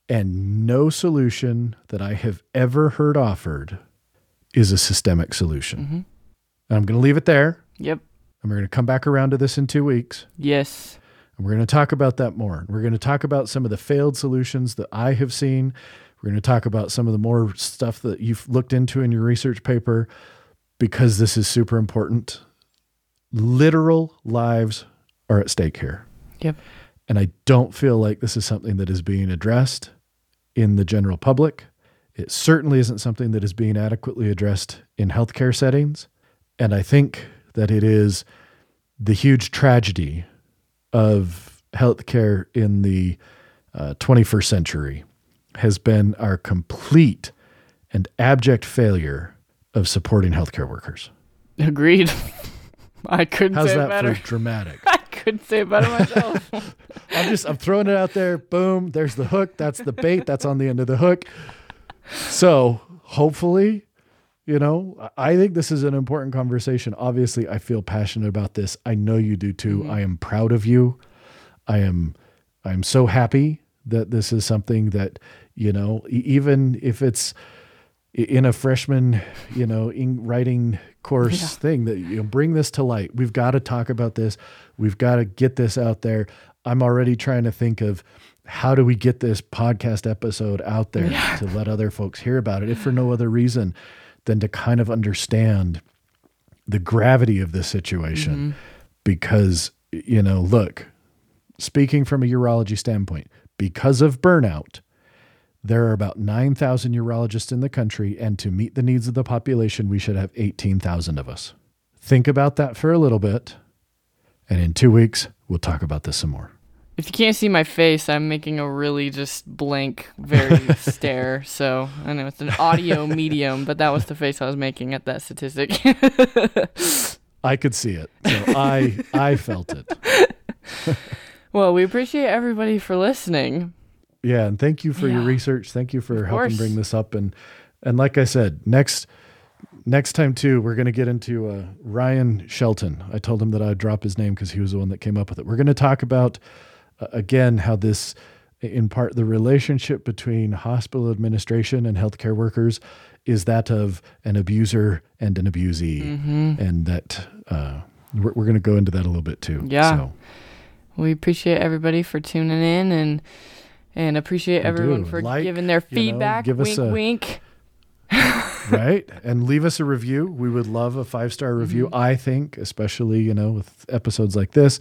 And no solution that I have ever heard offered is a systemic solution. Mm-hmm. And I'm going to leave it there. Yep. And we're going to come back around to this in two weeks. Yes. And we're going to talk about that more. We're going to talk about some of the failed solutions that I have seen. We're going to talk about some of the more stuff that you've looked into in your research paper because this is super important. Literal lives are at stake here. Yep. And I don't feel like this is something that is being addressed in the general public. It certainly isn't something that is being adequately addressed in healthcare settings. And I think that it is the huge tragedy of healthcare in the uh, 21st century has been our complete and abject failure of supporting healthcare workers. Agreed. *laughs* I couldn't How's say it that better. for dramatic? *laughs* I couldn't say it better myself. *laughs* I'm just I'm throwing it out there. Boom, there's the hook. That's the bait. That's on the end of the hook. So hopefully, you know, I think this is an important conversation. Obviously, I feel passionate about this. I know you do too. Mm-hmm. I am proud of you. I am I'm so happy that this is something that, you know, even if it's in a freshman, you know, in writing course Yeah. thing that you know, bring this to light. We've got to talk about this. We've got to get this out there. I'm already trying to think of how do we get this podcast episode out there to let other folks hear about it, if for no other reason than to kind of understand the gravity of this situation. Mm-hmm. Because, you know, look, speaking from a urology standpoint, because of burnout, there are about 9,000 urologists in the country, and to meet the needs of the population, we should have 18,000 of us. Think about that for a little bit, and in two weeks, we'll talk about this some more. If you can't see my face, I'm making a really just blank, very *laughs* stare. So I know it's an audio *laughs* medium, but that was the face I was making at that statistic. *laughs* I could see it, so I I felt it. well, we appreciate everybody for listening. Yeah, and thank you for your research. Thank you for helping bring this up. And and like I said, next next time too, we're going to get into uh, Ryan Shelton. I told him that I'd drop his name because he was the one that came up with it. We're going to talk about again how this, in part, the relationship between hospital administration and healthcare workers is that of an abuser and an abusee, Mm-hmm. and that uh, we're, we're going to go into that a little bit too. Yeah. So, We appreciate everybody for tuning in and and appreciate everyone do. for Like, giving their you know, feedback. give us wink, a- wink. *laughs* right and leave us a review we would love a five star review Mm-hmm. i think especially you know with episodes like this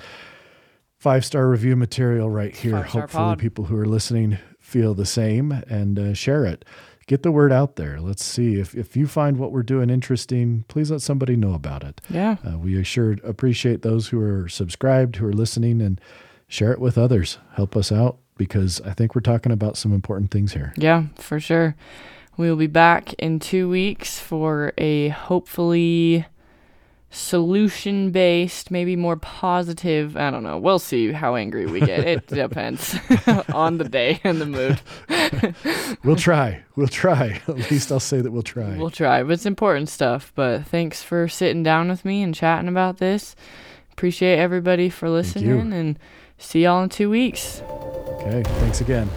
five star review material right here. Five-star hopefully pod. people who are listening feel the same and uh, share it. Get the word out there. Let's see. If, if you find what we're doing interesting please let somebody know about it. Yeah. uh, we sure appreciate those who are subscribed who are listening and share it with others. Help us out because i think we're talking about some important things here. Yeah, for sure. We will be back in two weeks for a hopefully solution based, maybe more positive. I don't know. We'll see how angry we get. It *laughs* depends *laughs* on the day and the mood. *laughs* we'll try we'll try at least i'll say that we'll try We'll try, but it's important stuff. But thanks for sitting down with me and chatting about this. Appreciate everybody for listening and see y'all in two weeks. Okay, thanks again.